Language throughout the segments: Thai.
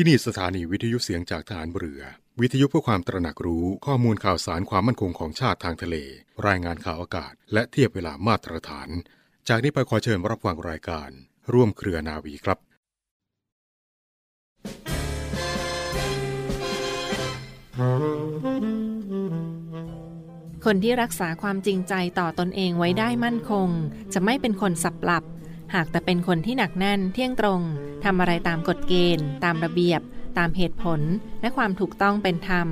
ที่นี่สถานีวิทยุเสียงจากฐานเรือ วิทยุเพื่อความตระหนักรู้ข้อมูลข่าวสารความมั่นคงของชาติทางทะเล รายงานข่าวอากาศ และเทียบเวลามาตรฐาน จากนี้ไปขอเชิญรับฟังรายการ ร่วมเครือนาวีครับคนที่รักษาความจริงใจต่อตอนเองไว้ได้มั่นคง จะไม่เป็นคนสับหลับ หากแต่เป็นคนที่หนักแน่นเที่ยงตรงทำอะไรตามกฎเกณฑ์ ตามระเบียบ ตามเหตุผล และความถูกต้องเป็นธรรม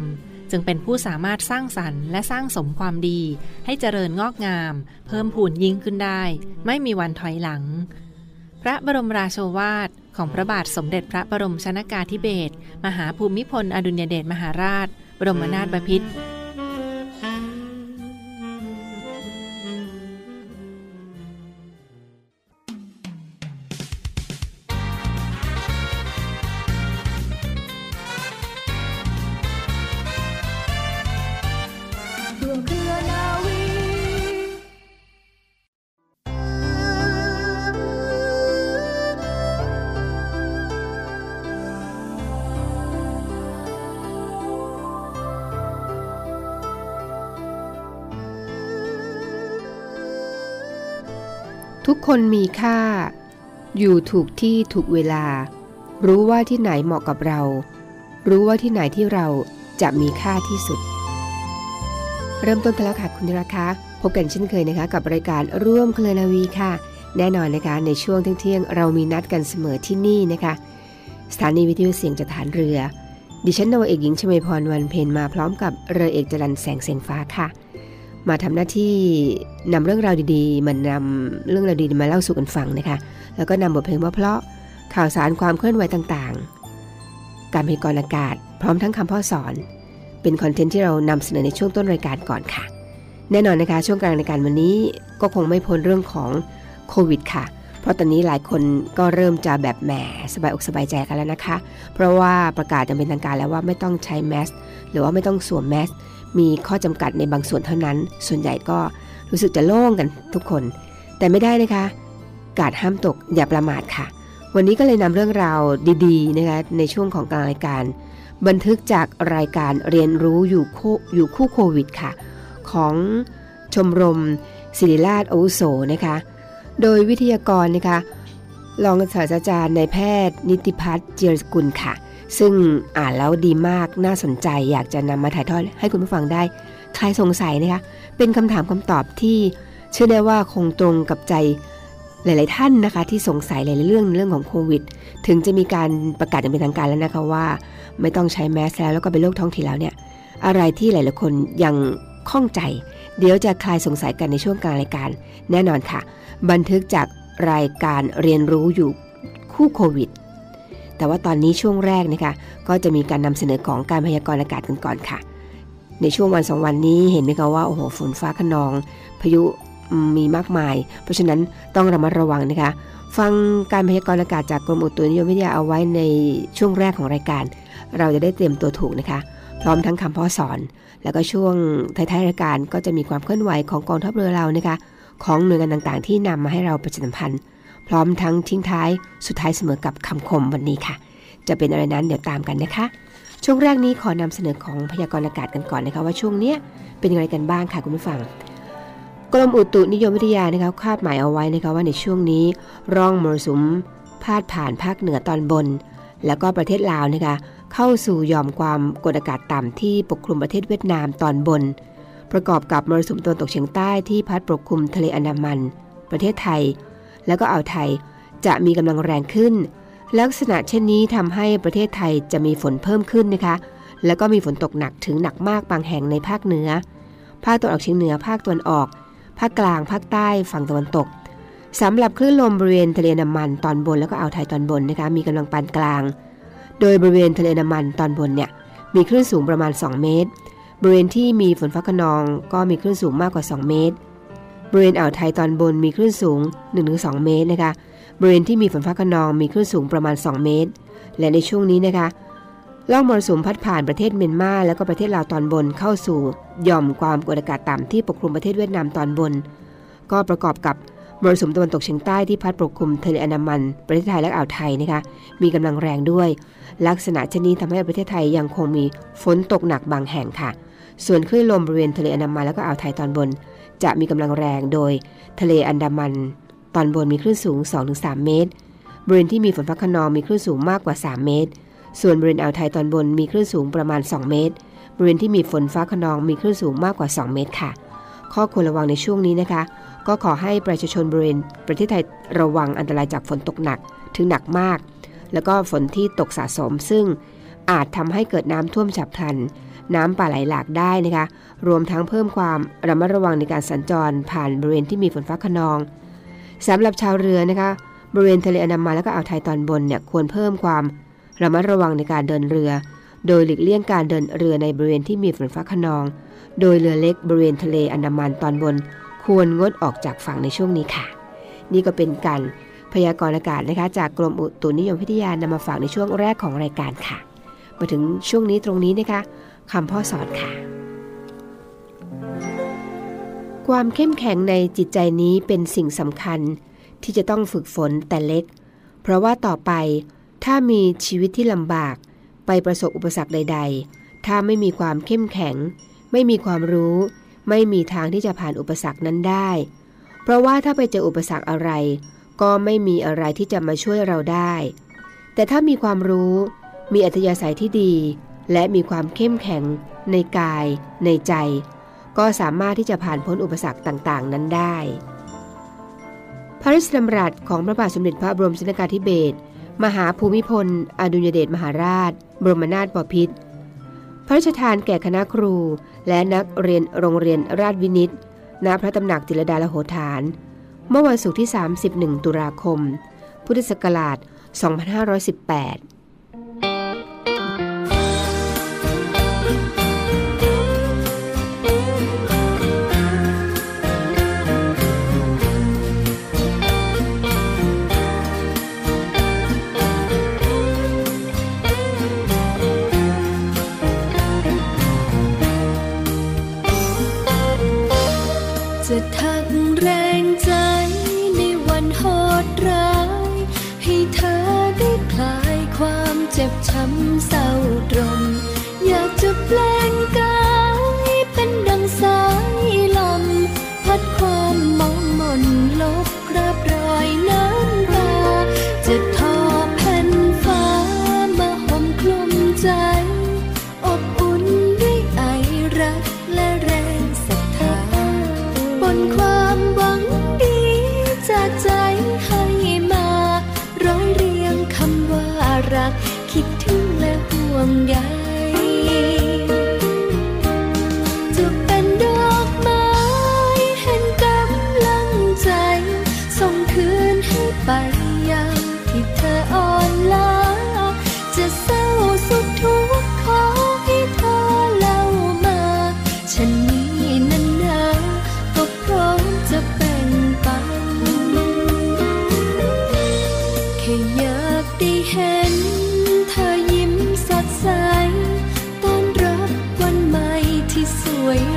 จึงเป็นผู้สามารถสร้างสรรค์และสร้างสมความดี ให้เจริญงอกงาม เพิ่มพูนยิ่งขึ้นได้ ไม่มีวันถอยหลัง พระบรมราโชวาทของพระบาทสมเด็จพระบรมชนากาธิเบศรมหาภูมิพลอดุลยเดชมหาราช บรมนาถบพิตร คนมีค่า อยู่ถูกที่ถูกเวลา รู้ว่าที่ไหนเหมาะกับเรา รู้ว่าที่ไหนที่เราจะมีค่าที่สุด เริ่มต้นกันแล้วค่ะคุณราคาพบกันเช่นเคยนะคะ กับรายการร่วมเคลนาวีค่ะ แน่นอนนะคะในช่วงเที่ยงเรามีนัดกันเสมอที่นี่นะคะ สถานีวิทยุเสียงจากฐานเรือ ดิฉันนวเอกหญิงชมาพรวันเพนมาพร้อมกับเรือเอกจรันแสงเสียงฟ้าค่ะ มาทำหน้าที่นำเรื่องราวดีๆมานำเรื่องราวดีๆมาเล่าสู่กันฟังนะคะ แล้วก็นำบทเพลงเพราะๆข่าวสารความเคลื่อนไหวต่างๆ การพยากรณ์อากาศ พร้อมทั้งคำพ่อสอน เป็นคอนเทนต์ที่เรานำเสนอในช่วงต้นรายการก่อนค่ะ แน่นอนนะคะ ช่วงกลางรายการวันนี้ก็คงไม่พ้นเรื่องของโควิดค่ะ ราะตอนนี้หลายคนก็เริ่มจะแบบแหมสบายอกสบายใจกันแล้วนะคะ เพราะว่าประกาศอย่างเป็นทางการแล้วว่าไม่ต้องใช้แมสหรือว่าไม่ต้องสวมแมสมีข้อจำกัดในบางส่วนเท่านั้น ส่วนใหญ่ก็รู้สึกจะโล่งกันทุกคน แต่ไม่ได้นะคะ กาดห้ามตกอย่าประมาทค่ะ วันนี้ก็เลยนำเรื่องราวดีๆนะคะในช่วงของกลางรายการ บันทึกจากรายการเรียนรู้อยู่คู่อยู่คู่โควิดค่ะ ของชมรมศิริราชอุโสนะคะ โดยวิทยากรนะคะรองศาสตราจารย์นายแพทย์ นิติพัฒน์เจียรกุลค่ะ ซึ่งอ่านแล้วดีมากน่าสนใจอยากจะนำมาถ่ายทอดให้คุณผู้ฟังได้ใครสงสัยนะคะเป็นคำถามคำตอบที่เชื่อได้ว่าคงตรงกับใจหลาย ๆ ท่านนะคะที่สงสัยหลาย ๆ เรื่องเรื่องของโควิด ถึงจะมีการประกาศอย่างเป็นทางการแล้วนะคะว่า ไม่ต้องใช้แมสแล้วแล้วก็เป็นโรคท้องถิ่นแล้วเนี่ยอะไรที่หลาย ๆ คนยังข้องใจ เดี๋ยวจะคลายสงสัยกันในช่วงกลางรายการ แน่นอนค่ะ บันทึกจากรายการเรียนรู้อยู่คู่โควิด แต่ว่าตอนนี้ช่วงแรกนะคะ ก็จะมีการนำเสนอของการพยากรณ์อากาศกันก่อนค่ะ ในช่วงวันสองวันนี้เห็นไหมคะว่าโอ้โหฝนฟ้าขนอง พายุมีมากมาย เพราะฉะนั้นต้องระมัดระวังนะคะ ฟังการพยากรณ์อากาศจากกรมอุตุนิยมวิทยาเอาไว้ในช่วงแรกของรายการ เราจะได้เตรียมตัวถูกนะคะ พร้อมทั้งคำพ่อสอน แล้วก็ช่วงท้ายๆรายการก็จะมีความเคลื่อนไหวของกองทัพเรือเรานะคะ ของหน่วยงานต่างๆ ที่นำมาให้เราประชาสัมพันธ์ พร้อมทั้งทิ้งท้ายสุดท้ายเสมอกับคำคมวันนี้ค่ะ จะเป็นอะไรนั้นเดี๋ยวตามกันนะคะ ช่วงแรกนี้ขอนำเสนอของพยากรณ์อากาศกันก่อนนะคะ ว่าช่วงเนี้ยเป็นอย่างไรกันบ้างค่ะคุณผู้ฟัง กรมอุตุนิยมวิทยานะคะคาดหมายเอาไว้นะคะว่าในช่วงนี้ ร่องมรสุมพาดผ่านภาคเหนือตอนบน แล้วก็ประเทศลาวนะคะ เข้าสู่หย่อมความกดอากาศต่ำที่ปกคลุมประเทศเวียดนามตอนบน ประกอบกับมรสุมตะวันตกเฉียงใต้ที่พัดปกคลุมทะเลอันดามัน ประเทศไทย แล้วก็อ่าวไทยจะมีกำลังแรงขึ้น ลักษณะเช่นนี้ทำให้ประเทศไทยจะมีฝนเพิ่มขึ้นนะคะ แล้วก็มีฝนตกหนักถึงหนักมากบางแห่งในภาคเหนือ ภาคตะวันออกเฉียงเหนือภาคตะวันออก ภาคกลางภาคใต้ฝั่งตะวันตกสำหรับคลื่นลมบริเวณทะเลน้ำมันตอนบนแล้วก็อ่าวไทยตอนบนนะคะมีกำลังปานกลาง โดยบริเวณทะเลน้ำมันตอนบนเนี่ยมีคลื่นสูงประมาณ 2 เมตร บริเวณที่มีฝนฟ้าขนองก็มีคลื่นสูงมากกว่า 2 เมตร บริเวณอ่าวไทยตอนบนมีคลื่นสูง 1-2 เมตรนะคะ บริเวณที่มีฝนฟ้าขนองมีคลื่นสูงประมาณ 2 เมตร และในช่วงนี้นะคะล่องมรสุมพัดผ่านประเทศเมียนมาแล้วก็ประเทศลาวตอนบนเข้าสู่หย่อมความกดอากาศต่ำที่ปกคลุมประเทศเวียดนามตอนบน ก็ประกอบกับ มรสุมตะวันตกเฉียงใต้ที่พัดปกคลุมทะเลอันดามัน ประเทศไทยและอ่าวไทยนะคะมีกำลังแรงด้วย ลักษณะเช่นนี้ทำให้ประเทศไทยยังคงมีฝนตกหนักบางแห่งค่ะ ส่วนคลื่นลมบริเวณทะเลอันดามันและก็อ่าวไทยตอนบน จะมีกำลังแรงโดย ทะเลอันดามัน ตอนบนมีคลื่นสูง 2-3 เมตร บริเวณที่มีฝนฟ้าขนองมีคลื่นสูงมากกว่า 3 เมตร ส่วนบริเวณอ่าวไทยตอนบนมีคลื่นสูงประมาณ 2 เมตร บริเวณที่มีฝนฟ้าขนองมีคลื่นสูงมากกว่า 2 เมตรค่ะ ข้อควรระวังในช่วงนี้นะคะ ก็ขอให้ประชาชนบริเวณประเทศไทยระวังอันตรายจากฝนตกหนักถึงหนักมาก แล้วก็ฝนที่ตกสะสม ซึ่งอาจทำให้เกิดน้ำท่วมฉับพลัน น้ำป่าไหลหลากได้นะคะ รวมทั้งเพิ่มความระมัดระวังในการสัญจรผ่านบริเวณที่มีฝนฟ้าขนองสำหรับชาวเรือนะคะ บริเวณทะเลอันดามันและก็อ่าวไทยตอนบนเนี่ยควรเพิ่มความระมัดระวังในการเดินเรือ โดยหลีกเลี่ยงการเดินเรือในบริเวณที่มีฝนฟ้าขนอง โดยเรือเล็กบริเวณทะเลอันดามันตอนบน ควรงดออกจากฝั่งในช่วงนี้ค่ะ นี่ก็เป็นการพยากรณ์อากาศนะคะ จากกรมอุตุนิยมวิทยานำมาฝากในช่วงแรกของรายการค่ะ มาถึงช่วงนี้ตรงนี้นะคะคำพ่อสอนค่ะ ความเข้มแข็งในจิตใจนี้เป็นสิ่งสำคัญที่จะต้องฝึกฝนแต่เล็ก เพราะว่าต่อไปถ้ามีชีวิตที่ลำบาก ไปประสบอุปสรรคใด ๆ ถ้าไม่มีความเข้มแข็ง ไม่มีความรู้ ไม่มีทางที่จะผ่านอุปสรรคนั้นได้ เพราะว่าถ้าไปเจออุปสรรคอะไร ก็ไม่มีอะไรที่จะมาช่วยเราได้ แต่ถ้ามีความรู้ มีอัธยาศัยที่ดี และมีความเข้มแข็ง ในกาย ในใจ ก็สามารถที่จะผ่านพ้นอุปสรรคต่างๆ นั้นได้ พระราชดำรัสของพระบาทสมเด็จพระบรมชนกาธิเบศรมหาภูมิพล อดุลยเดชมหาราช บรมนาถบพิตร พระราชทานแก่คณะครู และนักเรียนโรงเรียนราชวินิตณพระตำหนักจิรดาลโหฐาน เมื่อวันศุกร์ที่ 31 ตุลาคม พุทธศักราช 2518 ที่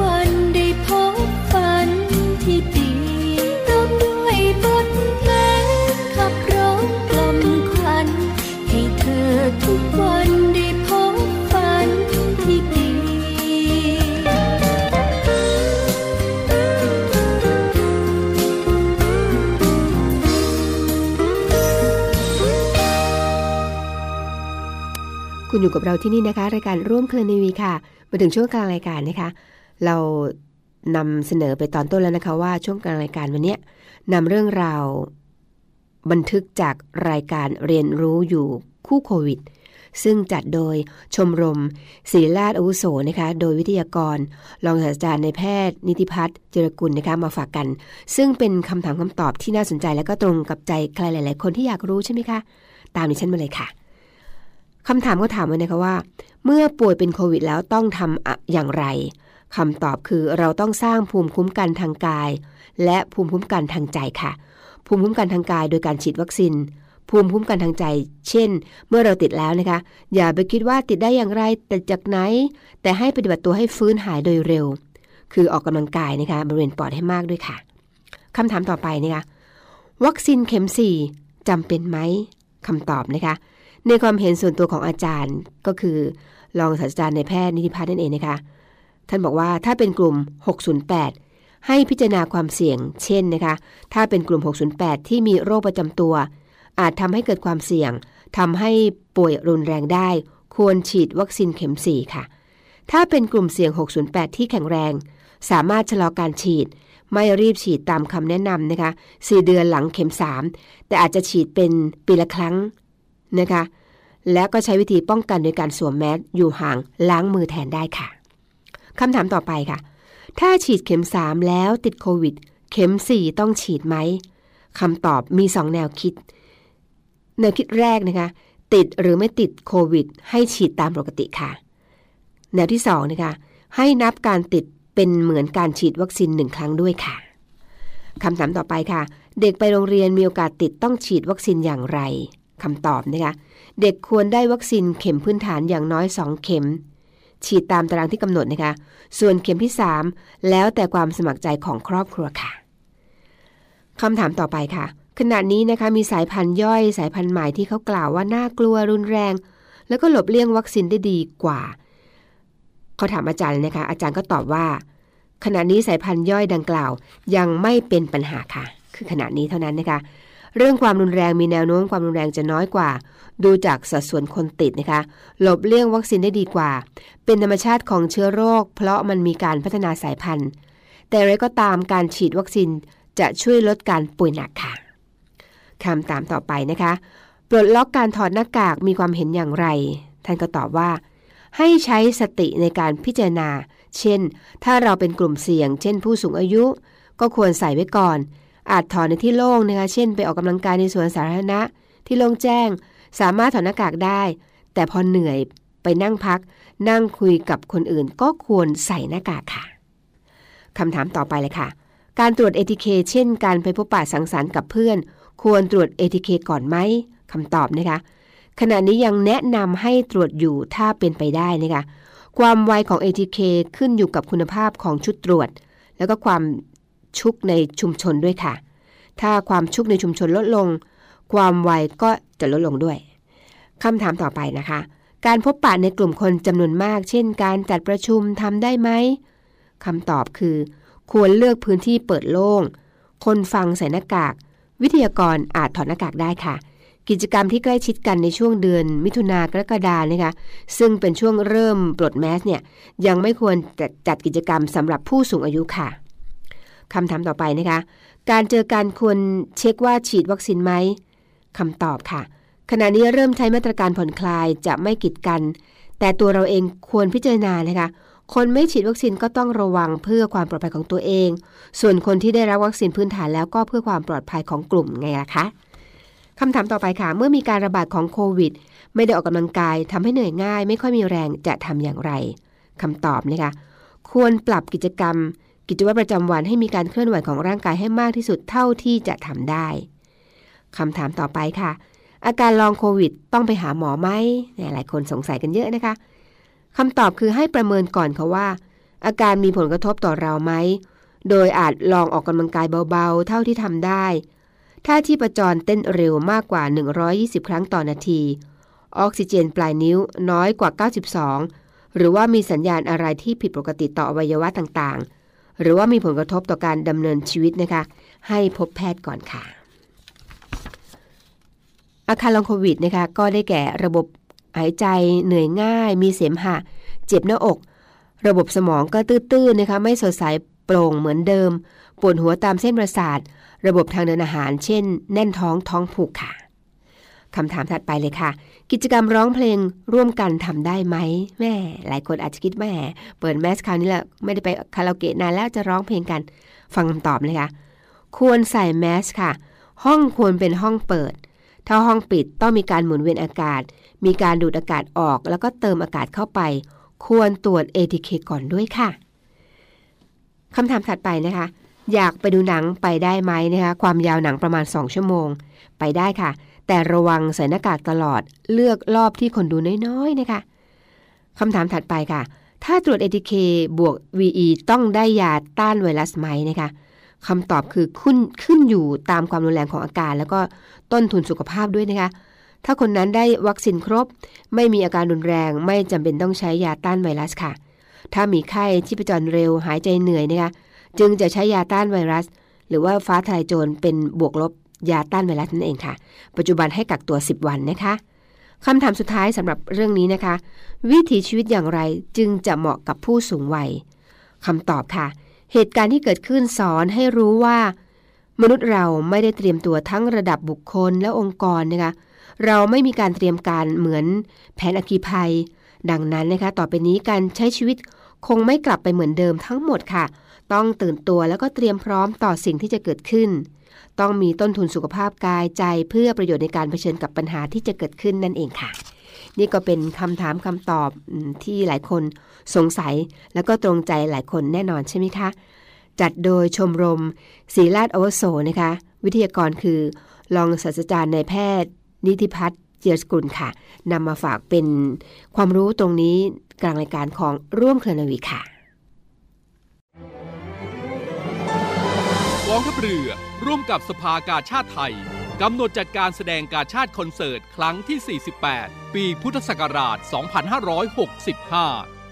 วันได้พบฝันที่ดีร้องด้วยบทเพลงขับร้องกล่อมขวัญให้เธอทุกวันได้พบฝันที่ดี คุณอยู่กับเราที่นี่นะคะ รายการร่วมเคลนีวีค่ะ มาถึงช่วงกลางรายการนะคะ เรานำเสนอไปตอนต้นแล้วนะคะว่าช่วงกลางรายการวันนี้นำเรื่องราวบันทึกจากรายการเรียนรู้อยู่คู่โควิด ซึ่งจัดโดยชมรมศิริราชอาวุโสนะคะโดยวิทยากรรองศาสตราจารย์ในแพทย์ นิติพัฒน์เจรกุลนะคะมาฝากกัน ซึ่งเป็นคำถามคำตอบที่น่าสนใจและก็ตรงกับใจใครหลาย ๆ คนที่อยากรู้ใช่ไหมคะ ตามดิฉันมาเลยค่ะคำถามก็ถามไว้นะคะว่า เมื่อป่วยเป็นโควิดแล้วต้องทำอย่างไร คำตอบคือเราต้องสร้างภูมิคุ้มกันทางกาย และภูมิคุ้มกันทางใจค่ะ ภูมิคุ้มกันทางกายโดยการฉีดวัคซีน ภูมิคุ้มกันทางใจ เช่น เมื่อเราติดแล้วนะคะ อย่าไปคิดว่าติดได้อย่างไรติดจากไหน แต่ให้ปฏิบัติตัวให้ฟื้นหายโดยเร็ว คือออกกำลังกายนะคะบริเวณปอดให้มากด้วยค่ะคำถามต่อไปนะคะวัคซีนเข็ม 4จำเป็นไหมคำตอบนะคะ ในความเห็นส่วนตัวของอาจารย์ก็คือรองศาสตราจารย์ในแพทย์นิติพัฒน์นั่นเองนะคะ ท่านบอกว่าถ้าเป็นกลุ่ม 608 ให้พิจารณาความเสี่ยง เช่นนะคะ ถ้าเป็นกลุ่ม 608 ที่มีโรคประจำตัว อาจทำให้เกิดความเสี่ยงทำให้ป่วยรุนแรงได้ ควรฉีดวัคซีนเข็ม 4 ค่ะ ถ้าเป็นกลุ่มเสี่ยง 608 ที่แข็งแรง สามารถชะลอการฉีด ไม่รีบฉีดตามคำแนะนำนะคะ 4 เดือนหลังเข็ม 3 แต่อาจจะฉีดเป็นปีละครั้งนะคะ แล้วก็ใช้วิธีป้องกันโดยการสวมแมสอยู่ห่างล้างมือแทนได้ค่ะ คำถามต่อไปค่ะ ถ้าฉีดเข็ม 3 แล้วติดโควิด เข็ม 4 ต้องฉีดไหมคำตอบมี 2 แนวคิด แนวคิดแรกนะคะ ติดหรือไม่ติดโควิด ให้ฉีดตามปกติค่ะ แนวที่2นะคะ ให้นับการติดเป็นเหมือนการฉีดวัคซีนหนึ่งครั้งด้วยค่ะคำถามต่อไปค่ะ เด็กไปโรงเรียนมีโอกาสติดต้องฉีดวัคซีนอย่างไรคำตอบนะคะ เด็กควรได้วัคซีนเข็มพื้นฐานอย่างน้อย 2 เข็ม ฉีดตามตารางที่กำหนดนะคะ ส่วนเข็มที่ 3 แล้วแต่ความสมัครใจของครอบครัวค่ะคำถามต่อไปค่ะ ขณะนี้นะคะมีสายพันธุ์ย่อยสายพันธุ์ใหม่ที่เขากล่าวว่าน่ากลัวรุนแรง แล้วก็หลบเลี่ยงวัคซีนได้ดีกว่า เขาถามอาจารย์นะคะ อาจารย์ก็ตอบว่า ขณะนี้สายพันธุ์ย่อยดังกล่าว ยังไม่เป็นปัญหาค่ะ คือขณะนี้เท่านั้นนะคะ เรื่องความรุนแรงมีแนวโน้มความรุนแรงจะน้อยกว่า ดูจากสัดส่วนคนติดนะคะ หลบเลี่ยงวัคซีนได้ดีกว่า เป็นธรรมชาติของเชื้อโรค เพราะมันมีการพัฒนาสายพันธุ์ แต่ไรก็ตามการฉีดวัคซีนจะช่วยลดการป่วยหนักค่ะคำตามต่อไปนะคะ ปลดล็อกการถอดหน้ากากมีความเห็นอย่างไร ท่านก็ตอบว่า ให้ใช้สติในการพิจารณา เช่น ถ้าเราเป็นกลุ่มเสี่ยง เช่น ผู้สูงอายุ ก็ควรใส่ไว้ก่อน อาจถอดในที่โล่งนะคะ เช่น ไปออกกำลังกายในสวนสาธารณะ ที่โล่งแจ้ง สามารถถอดหน้ากากได้ แต่พอเหนื่อยไปนั่งพัก นั่งคุยกับคนอื่นก็ควรใส่หน้ากากค่ะคำถามต่อไปเลยค่ะ การตรวจ ATK เช่น การไปพบปะสังสรรค์กับเพื่อน ควรตรวจ ATK ก่อนไหมคำตอบนะคะขณะนี้ยังแนะนำให้ตรวจอยู่ถ้าเป็นไปได้นะคะความไวของ ATK ขึ้นอยู่กับคุณภาพของชุดตรวจ แล้วก็ความชุกในชุมชนด้วยค่ะ ถ้าความชุกในชุมชนลดลง ความไวก็จะลดลงด้วยคำถามต่อไปนะคะ การพบปะในกลุ่มคนจำนวนมาก เช่น การจัดประชุมทำได้ไหมคำตอบคือ ควรเลือกพื้นที่เปิดโล่ง คนฟังใส่หน้ากาก วิทยากรอาจถอดหน้ากากได้ค่ะ กิจกรรมที่ใกล้ชิดกันในช่วงเดือน มิถุนากรกฎานะคะ ซึ่งเป็นช่วงเริ่มปลดแมสเนี่ยยังไม่ควรจัดจัดกิจกรรมสำหรับผู้สูงอายุค่ะคำถามต่อไปนะคะ การเจอการควรเช็คว่าฉีดวัคซีนไหม คำตอบค่ะ ขณะนี้เริ่มใช้มาตรการผ่อนคลายจะไม่กีดกัน แต่ตัวเราเองควรพิจารณานะคะ คนไม่ฉีดวัคซีนก็ต้องระวังเพื่อความปลอดภัยของตัวเอง ส่วนคนที่ได้รับวัคซีนพื้นฐานแล้วก็เพื่อความปลอดภัยของกลุ่มไงล่ะคะคำถามต่อไปค่ะ เมื่อมีการระบาดของโควิด ไม่ได้ออกกำลังกายทำให้เหนื่อยง่าย ไม่ค่อยมีแรงจะทำอย่างไรคำตอบนะคะควรปรับกิจกรรม กิจวัตรประจำวันให้มีการเคลื่อนไหวของร่างกายให้มากที่สุดเท่าที่จะทำได้ คำถามต่อไปค่ะ อาการลองโควิดต้องไปหาหมอไหมเนี่ยหลายคนสงสัยกันเยอะนะคะคำตอบคือให้ประเมินก่อนค่ะว่า อาการมีผลกระทบต่อเราไหม โดยอาจลองออกกำลังกายเบาๆ เท่าที่ทำได้ ถ้าที่ประจรเต้นเร็วมากกว่า 120 ครั้งต่อนาที ออกซิเจนปลายนิ้วน้อยกว่า 92 หรือว่ามีสัญญาณอะไรที่ผิดปกติต่ออวัยวะต่างๆ หรือว่ามีผลกระทบต่อการดำเนินชีวิตนะคะ ให้พบแพทย์ก่อนค่ะ อาการลองโควิดนะคะก็ได้แก่ระบบหายใจเหนื่อยง่าย มีเสมหะ เจ็บหน้าอก ระบบสมองก็ตื้นๆนะคะไม่สดใสโปร่งเหมือนเดิมปวดหัวตามเส้นประสาท ระบบทางเดินอาหาร เช่น แน่นท้องท้องผูกค่ะคำถามถัดไปเลยค่ะ กิจกรรมร้องเพลงร่วมกันทำได้ไหมแม่หลายคนอาจจะคิดแม่เปิดแมสคราวนี้แหละไม่ได้ไปคาราโอเกะนานแล้วจะร้องเพลงกัน ฟังคำตอบเลยค่ะ ควรใส่แมสค่ะ ห้องควรเป็นห้องเปิด ถ้าห้องปิดต้องมีการหมุนเวียนอากาศ มีการดูดอากาศออกแล้วก็เติมอากาศเข้าไป ควรตรวจ ATK ก่อนด้วยค่ะคำถามถัดไปนะคะ อยากไปดูหนังไปได้ไหมนะคะ ความยาวหนังประมาณ 2 ชั่วโมง ไปได้ค่ะ แต่ระวังใส่หน้ากากตลอด เลือกรอบที่คนดูน้อยๆนะคะคำถามถัดไปค่ะ ถ้าตรวจ ATK บวก VE ต้องได้ยาต้านไวรัสไหมนะคะ คำตอบคือขึ้นขึ้นอยู่ตามความรุนแรงของอาการ แล้วก็ต้นทุนสุขภาพด้วยนะคะ ถ้าคนนั้นได้วัคซีนครบ ไม่มีอาการรุนแรง ไม่จำเป็นต้องใช้ยาต้านไวรัสค่ะ ถ้ามีไข้ที่ประจรเร็วหายใจเหนื่อยนะคะ จึงจะใช้ยาต้านไวรัส หรือว่าฟ้าทลายโจรเป็นบวกลบยาต้านไวรัสนั่นเองค่ะ ปัจจุบันให้กักตัว 10 วันนะคะคำถามสุดท้ายสำหรับเรื่องนี้นะคะ วิถีชีวิตอย่างไรจึงจะเหมาะกับผู้สูงวัยคำตอบค่ะ เหตุการณ์ที่เกิดขึ้นสอนให้รู้ว่า มนุษย์เราไม่ได้เตรียมตัวทั้งระดับบุคคลและองค์กรนะคะเราไม่มีการเตรียมการเหมือนแผนอคีภัย ดังนั้นนะคะต่อไปนี้การใช้ชีวิตคงไม่กลับไปเหมือนเดิมทั้งหมดค่ะ ต้องตื่นตัวแล้วก็เตรียมพร้อมต่อสิ่งที่จะเกิดขึ้น ต้องมีต้นทุนสุขภาพกายใจเพื่อประโยชน์ในการเผชิญกับปัญหาที่จะเกิดขึ้นนั่นเองค่ะ นี่ก็เป็นคำถามคำตอบที่หลายคน สงสัยแล้วก็ตรงใจหลายคนแน่นอนใช่ไหมคะ จัดโดยชมรมศรีราชอวโสนะคะ วิทยากรคือรองศาสตราจารย์นายแพทย์ นิติพัฒน์เจียรสกุลค่ะนำมาฝากเป็นความรู้ตรงนี้กลางรายการของร่วมเคลนวีค่ะกองทัพเรือร่วมกับสภากาชาติไทยกำหนดจัดการแสดงกาชาติคอนเสิร์ต ครั้งที่ 48 ปีพุทธศักราช 2565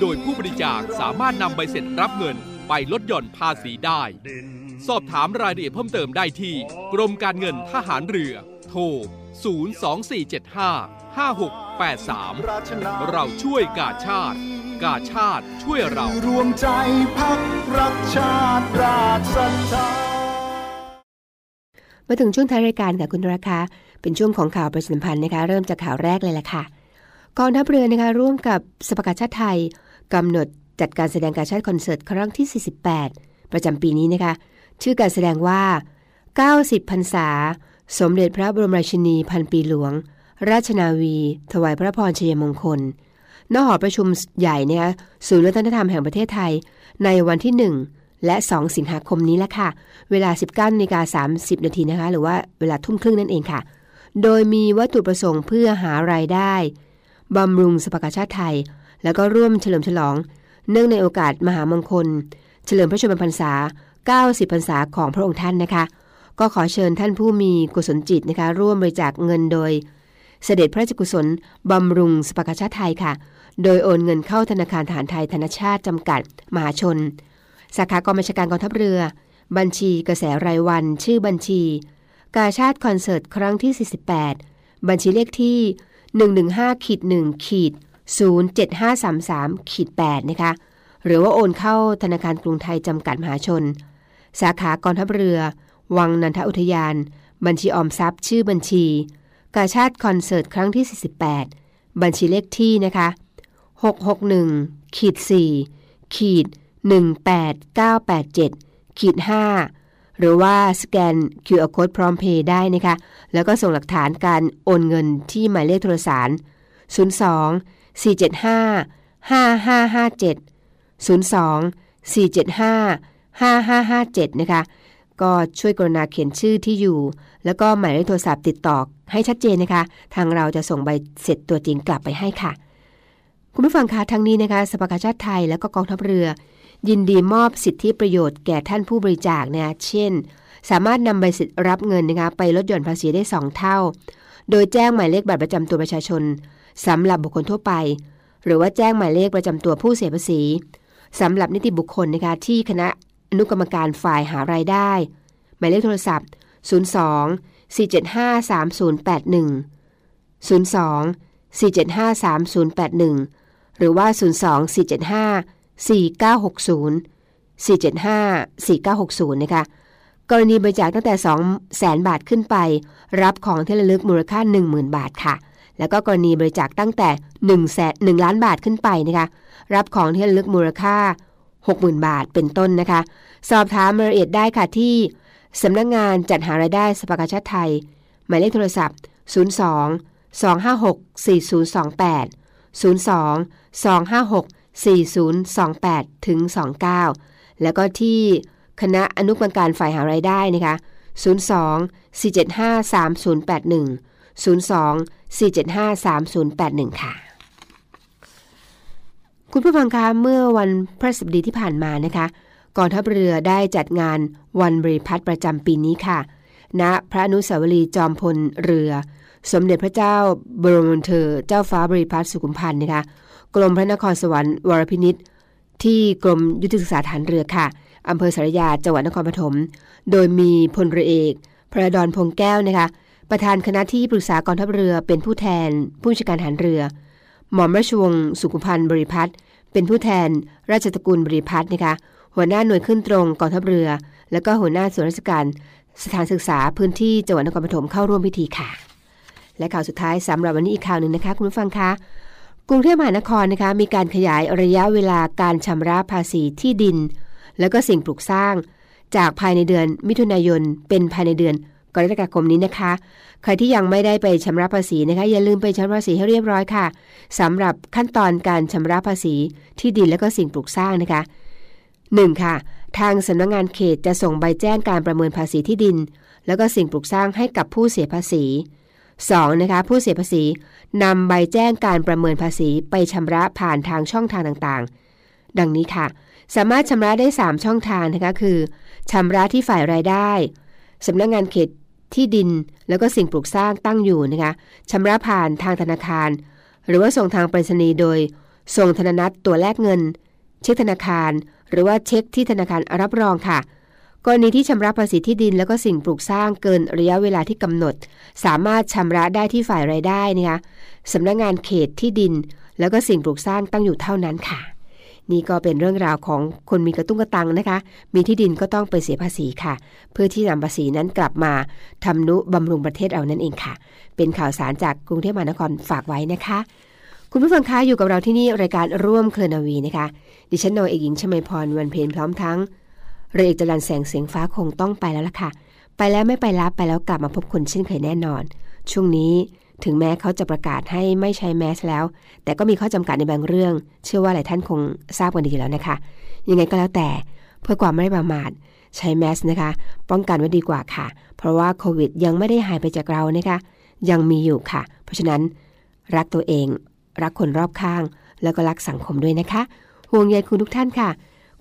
โดยผู้บริจาคสามารถนำใบเสร็จรับเงินไปลดหย่อนภาษีได้ สอบถามรายละเอียดเพิ่มเติมได้ที่ กรมการเงินทหารเรือ โทร 02475 5683 เราช่วยกาชาติ กาชาติช่วยเรา รวมใจพักรักชาติราชศรัทธามาถึงช่วงท้ายรายการค่ะคุณราคาเป็นช่วงของข่าวประชาสัมพันธ์นะคะ เริ่มจากข่าวแรกเลยละค่ะกองทัพเรือนะคะร่วมกับสภากาชาติไทย กำหนดจัดการแสดงการชาติคอนเสิร์ตครั้งที่ 48 ประจำปีนี้นะคะ ชื่อการแสดงว่า 90พรรษา สมเด็จพระบรมราชินีพันปีหลวง ราชนาวี ถวายพระพรชัยมงคลณหอประชุมใหญ่เนี่ยศูนย์วัฒนธรรมแห่งประเทศไทย ในวันที่ 1 และ 2 สิงหาคมนี้ละค่ะ เวลา 19นาฬิกา30 นาทีนะคะ หรือว่าเวลาทุ่มครึ่งนั่นเองค่ะ โดยมีวัตถุประสงค์เพื่อหารายได้บำรุงสภากาชาติไทย แล้วก็ร่วมเฉลิมฉลอง เนื่องในโอกาสมหามงคล เฉลิมพระชนมพรรษา 90 พรรษาของพระองค์ท่านนะคะ ก็ขอเชิญท่านผู้มีกุศลจิตนะคะ ร่วมบริจาคเงินโดย เสด็จพระราชกุศลบำรุงสภากชาติไทยค่ะ โดยโอนเงินเข้าธนาคารทหารไทยธนชาติจำกัด มหาชน สาขากองบัญชาการกองทัพเรือ บัญชีกระแสรายวัน ชื่อบัญชี กาชาติคอนเสิร์ตครั้งที่ 48 บัญชีเลขที่ 115ขีด1ขีด 07533ขีด8นะคะ หรือว่าโอนเข้าธนาคารกรุงไทยจำกัดมหาชน สาขากองทัพเรือ วังนันทอุทยาน บัญชีออมทรัพย์ชื่อบัญชี กาชาติคอนเสิร์ตครั้งที่ 48 บัญชีเลขที่นะคะ 661ขีด4ขีด18987ขีด5หรือว่าสแกน QR Code พร้อมเพย์ได้นะคะ แล้วก็ส่งหลักฐานการโอนเงินที่หมายเลขโทรศัพท์02 475 5557 02 475 5557 นะคะ ก็ช่วยกรุณาเขียนชื่อที่อยู่ แล้วก็หมายเลขโทรศัพท์ติดต่อให้ชัดเจนนะคะ ทางเราจะส่งใบเสร็จตัวจริงกลับไปให้ค่ะ คุณผู้ฟังคะทั้งนี้นะคะสภากาชาติไทยและก็กองทัพเรือ ยินดีมอบสิทธิประโยชน์แก่ท่านผู้บริจาคนะเช่น สามารถนำใบสิทธิ์รับเงินนะคะไปลดหย่อนภาษีได้ 2 เท่า โดยแจ้งหมายเลขบัตรประจำตัวประชาชน สำหรับบุคคลทั่วไป หรือว่าแจ้งหมายเลขประจำตัวผู้เสียภาษีสำหรับนิติบุคคลนะคะที่คณะอนุกรรมการฝ่ายหารายได้ หมายเลขโทรศัพท์ 02 475 3081 02 475 3081 หรือว่า 02 475 4960 475 4960 นะคะ กรณีบริจาคตั้งแต่ 2 0 0 0 0 0 บาทขึ้นไป รับของที่ระลึกมูลค่า 10,000 บาทค่ะ แล้วก็กรณีบริจาคตั้งแต่1แสน1ล้านบาทขึ้นไปนะคะ รับของที่ระลึกมูลค่า 60,000 บาทเป็นต้นนะคะ สอบถามรายละเอียดได้ค่ะที่สำนักงงานจัดหารายได้สภากาชาติไทย หมายเลขโทรศัพท์ 02 256 4028 02 256 4028 ถึง 29 แล้วก็ที่คณะอนุกรรมการฝ่ายหารายได้นะคะ 02 475 3081 02 475 3081 ค่ะ คุณผู้ฟังคะเมื่อวันพระศับดีที่ผ่านมานะคะกองทัพเรือได้จัดงานวันบริพัตรประจำปีนี้ค่ะณพระนุสาวรีจอมพลเรือ สมเด็จพระเจ้าบรมเธอเจ้าฟ้าบริพัตรสุขุมพันธ์นะคะกรมพระนครสวรรค์วรพินิษที่กรมยุทธศึกษาฐานเรือค่ะอำเภอสารยาจังหวัดนครปฐม โดยมีพลเรือเอก พระดอนพงแก้วนะคะ ประธานคณะที่ปรึกษากองทัพเรือเป็นผู้แทน ผู้จัดการฐานเรือ หม่อมราชวงศ์สุขุมพันธ์บริพัตรเป็นผู้แทน ราชตระกูลบริพัตรนะคะหัวหน้าหน่วยขึ้นตรงกองทัพเรือ และก็หัวหน้าส่วนราชการ สถานศึกษาพื้นที่จังหวัดนครปฐมเข้าร่วมพิธีค่ะ และข่าวสุดท้ายสำหรับวันนี้อีกข่าวหนึ่งนะคะคุณผู้ฟังคะกรุงเทพมหานครนะคะมีการขยายระยะเวลาการชำระภาษีที่ดิน แล้วก็สิ่งปลูกสร้าง จากภายในเดือนมิถุนายนเป็นภายในเดือน รกฎาคมนี้นะคะ ใครที่ยังไม่ได้ไปชำระภาษีนะคะ อย่าลืมไปชำระภาษีให้เรียบร้อยค่ะสำหรับขั้นตอนการชำระภาษีที่ดินและก็สิ่งปลูกสร้างนะคะ 1. ค่ะ ทางสำนักงงานเขตจะส่งใบแจ้งการประเมินภาษีที่ดิน แล้วก็สิ่งปลูกสร้างให้กับผู้เสียภาษี 2. นะคะ ผู้เสียภาษีนำใบแจ้งการประเมินภาษีไปชำระผ่านทางช่องทางต่างๆ ดังนี้ค่ะ สามารถชำระได้ 3 ช่องทางนะคะ คือชำระที่ฝ่ายรายได้สำนักงงานเขต ที่ดินแล้วก็สิ่งปลูกสร้างตั้งอยู่นะคะชำระผ่านทางธนาคาร หรือว่าส่งทางไปรษณีย์โดย ส่งธนนัตตัวแลกเงิน เช็คธนาคาร หรือว่าเช็คที่ธนาคารรับรองค่ะกรณีที่ชำระภาษีที่ดินแล้วก็สิ่งปลูกสร้างเกินระยะเวลาที่กำหนด สามารถชำระได้ที่ฝ่ายรายได้นะคะสำนักงงานเขตที่ดิน แล้วก็สิ่งปลูกสร้างตั้งอยู่เท่านั้นค่ะ นี่ก็เป็นเรื่องราวของคนมีกระตุ้งกระตังนะคะ มีที่ดินก็ต้องไปเสียภาษีค่ะ เพื่อที่นำภาษีนั้นกลับมาทำนุบำรุงประเทศเรานั่นเองค่ะ เป็นข่าวสารจากกรุงเทพมหานครฝากไว้นะคะ คุณผู้ฟังคะอยู่กับเราที่นี่รายการร่วมเคลนาวีนะคะ ดิฉันโนเอกหญิงชมาพรวันเพลนพร้อมทั้งเรือเอกจรันแสงเสียงฟ้าคงต้องไปแล้วล่ะค่ะ ไปแล้วไม่ไปรับไปแล้วกลับมาพบคนเช่นเคยแน่นอน ช่วงนี้ ถึงแม้เขาจะประกาศให้ไม่ใช้แมสแล้ว แต่ก็มีข้อจำกัดในบางเรื่อง เชื่อว่าหลายท่านคงทราบกันดีแล้วนะคะ ยังไงก็แล้วแต่เพื่อความไม่ประมาทใช้แมสนะคะ ป้องกันไว้ดีกว่าค่ะ เพราะว่าโควิดยังไม่ได้หายไปจากเรานะคะ ยังมีอยู่ค่ะ เพราะฉะนั้น รักตัวเอง รักคนรอบข้าง แล้วก็รักสังคมด้วยนะคะ ห่วงใยคุณทุกท่านค่ะ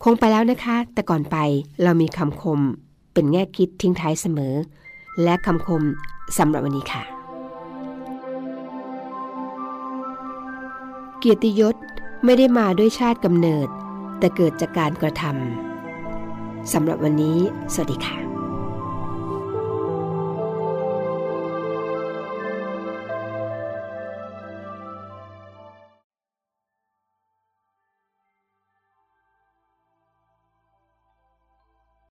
คงไปแล้วนะคะ แต่ก่อนไปเรามีคำคมเป็นแง่คิดทิ้งท้ายเสมอ และคำคมสำหรับวันนี้ค่ะ เกียรติยศไม่ได้มาด้วยชาติกำเนิด แต่เกิดจากการกระทำสำหรับวันนี้ สวัสดีค่ะ